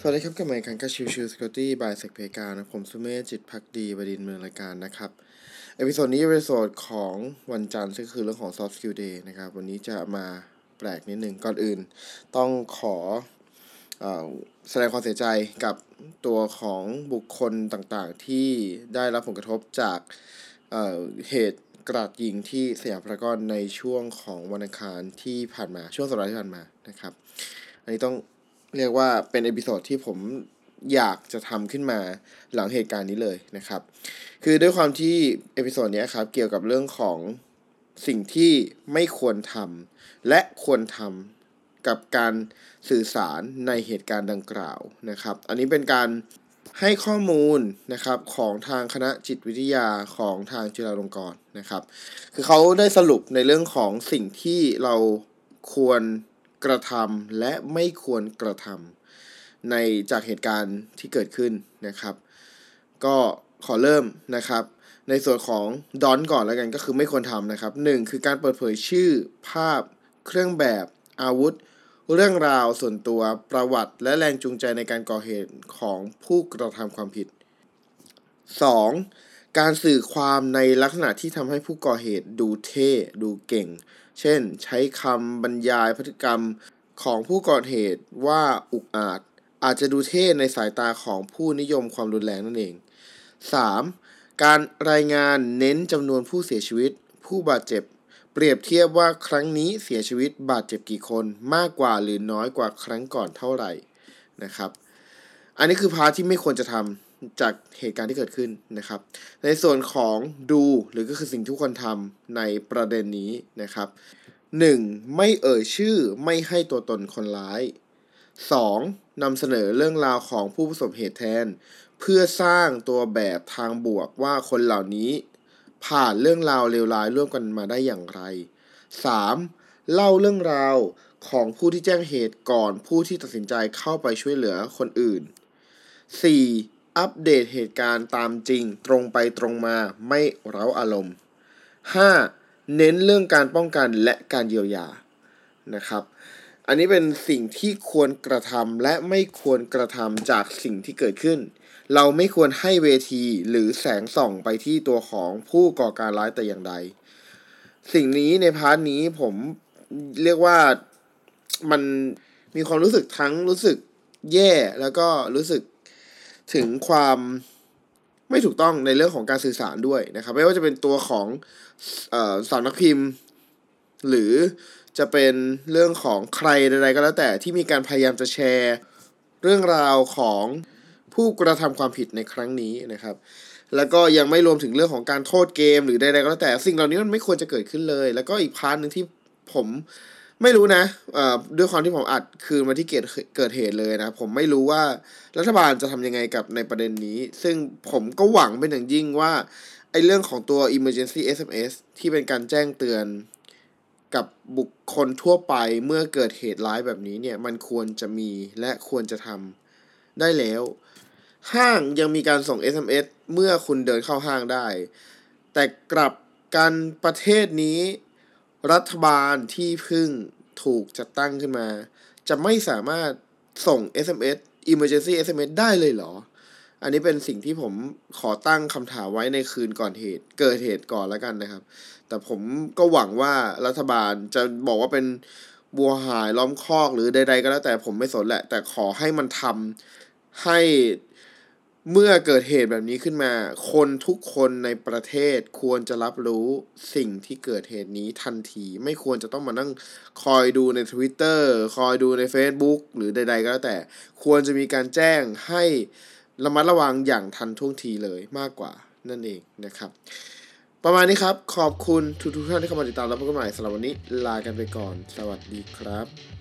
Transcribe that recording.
สวัสดีครับกับรายการกาชิวชิวสกอตตี้บายเซกเพกานะผมสุเมธจิตพักดีบดินเมืองรายการนะครับเอพิโซดนี้เป็นเอพิโซดของวันจันทร์ซึ่งคือเรื่องของ Soft Skill Day นะครับ วันนี้จะมาแปลกนิดหนึ่งก่อนอื่น ต้องขออแสดงความเสียใจกับตัวของบุคคลต่างๆ ที่ได้รับผลกระทบจากเเหตุกราดยิงที่สยามพารากอนในช่วงของวันอังคารที่ผ่านมาช่วงสัปดาห์ที่ผ่านมานะครับ อันนี้ต้อง เรียกว่าเป็น episode ที่ผมอยากจะทำขึ้นมาหลังเหตุการณ์นี้เลยนะครับ คือด้วยความที่ episode นี้ครับเกี่ยวกับเรื่องของสิ่งที่ไม่ควรทำและควรทำกับการสื่อสารในเหตุการณ์ดังกล่าวนะครับ อันนี้เป็นการให้ข้อมูลนะครับของทางคณะจิตวิทยาของทางจุฬาลงกรณ์นะครับ คือเขาได้สรุปในเรื่องของสิ่งที่เราควร กระทำและไม่ควรกระทำในจากเหตุการณ์ที่เกิดขึ้นนะครับ ก็ขอเริ่มนะครับ ในส่วนของดอนก่อนแล้วกันก็คือไม่ควรทำนะครับหนึ่งคือการเปิดเผยชื่อภาพ เครื่องแบบอาวุธ เรื่องราวส่วนตัวประวัติ และแรงจูงใจในการก่อเหตุของผู้กระทำความผิด 2. การสื่อความในลักษณะที่ทำให้ผู้ก่อเหตุดูเท่ดูเก่ง เช่น ใช้คำบรรยายพฤติกรรมของผู้ก่อเหตุว่าอุกอาจ อาจจะดูเท่ในสายตาของผู้นิยมความรุนแรงนั่นเอง 3. การรายงานเน้นจำนวนผู้เสียชีวิต ผู้บาดเจ็บ เปรียบเทียบว่าครั้งนี้เสียชีวิตบาดเจ็บกี่คน มากกว่าหรือน้อยกว่าครั้งก่อนเท่าไหร่นะครับ อันนี้คือพาร์ทที่ไม่ควรจะทำ จากเหตุการณ์ที่เกิดขึ้นนะครับ ในส่วนของดูหรือก็คือสิ่งที่ทุกคนทำในประเด็นนี้นะครับ 1. ไม่เอ่ยชื่อไม่ให้ตัวตนคนร้าย 2. นำเสนอเรื่องราวของผู้ประสบเหตุแทน เพื่อสร้างตัวแบบทางบวกว่าคนเหล่านี้ ผ่านเรื่องราวเลวร้ายร่วมกันมาได้อย่างไร 3. เล่าเรื่องราวของผู้ที่แจ้งเหตุก่อนผู้ที่ตัดสินใจเข้าไปช่วยเหลือคนอื่น 4. อัปเดตเหตุการณ์ตามจริงตรงไปตรงมาไม่เร้าอารมณ์ 5. เน้นเรื่องการป้องกันและการเยียวยานะครับ อันนี้เป็นสิ่งที่ควรกระทำและไม่ควรกระทำจากสิ่งที่เกิดขึ้น เราไม่ควรให้เวทีหรือแสงส่องไปที่ตัวของผู้ก่อการร้ายแต่อย่างใด สิ่งนี้ใน part นี้ผมเรียกว่ามันมีความรู้สึกทั้งรู้สึกแย่แล้วก็รู้สึก ถึงความไม่ถูกต้องในเรื่องของการสื่อสารด้วยนะครับ ไม่ว่าจะเป็นตัวของออสำนักพิมพ์ หรือจะเป็นเรื่องของใครใดๆก็แล้วแต่ที่มีการพยายามจะแชร์ เรื่องราวของผู้กระทำความผิดในครั้งนี้นะครับ แล้วก็ยังไม่รวมถึงเรื่องของการโทษเกม หรือใดๆก็แล้วแต่สิ่งเหล่านี้มันไม่ควรจะเกิดขึ้นเลย แล้วก็อีกพาร์ทหนึ่งที่ผม ไม่รู้นะเอ่อด้วยความที่ผมอัดคืนมาที่เกิดเกิดเหตุเลยนะ ผมไม่รู้ว่ารัฐบาลจะทำยังไงกับในประเด็นนี้ ซึ่งผมก็หวังเป็นอย่างยิ่งว่าไอ้เรื่องของตัว emergency SMS ที่เป็นการแจ้งเตือนกับบุคคลทั่วไปเมื่อเกิดเหตุร้ายแบบนี้เนี่ย มันควรจะมีและควรจะทำได้แล้ว ห้างยังมีการส่ง SMS เมื่อคุณเดินเข้าห้างได้ แต่กลับกันประเทศนี้ รัฐบาลที่เพึ่งถูกจัดตั้งขึ้นมา จะไม่สามารถส่ง SMS emergency SMS ได้เลยเหรอ อันนี้เป็นสิ่งที่ผมขอตั้งคำถามไว้ในคืนก่อนเหตุ เกิดเหตุก่อนแล้วกันนะครับ แต่ผมก็หวังว่ารัฐบาลจะบอกว่าเป็นบัวหายล้อมคอกหรือใดๆก็แล้วแต่ผมไม่สนแหละ แต่ขอให้มันทำให้ เมื่อเกิดเหตุแบบนี้ขึ้นมา คนทุกคนในประเทศควรจะรับรู้สิ่งที่เกิดเหตุนี้ทันที ไม่ควรจะต้องมานั่งคอยดูใน Twitter คอยดูใน Facebook หรือใด ๆ ก็แล้วแต่ ควรจะมีการแจ้งให้ระมัดระวังอย่างทันท่วงทีเลยมากกว่านั่นเองนะครับ ประมาณนี้ครับ ขอบคุณทุกๆท่านที่เข้ามาติดตามรับชมกันใหม่สำหรับวันนี้ลากันไปก่อน สวัสดีครับ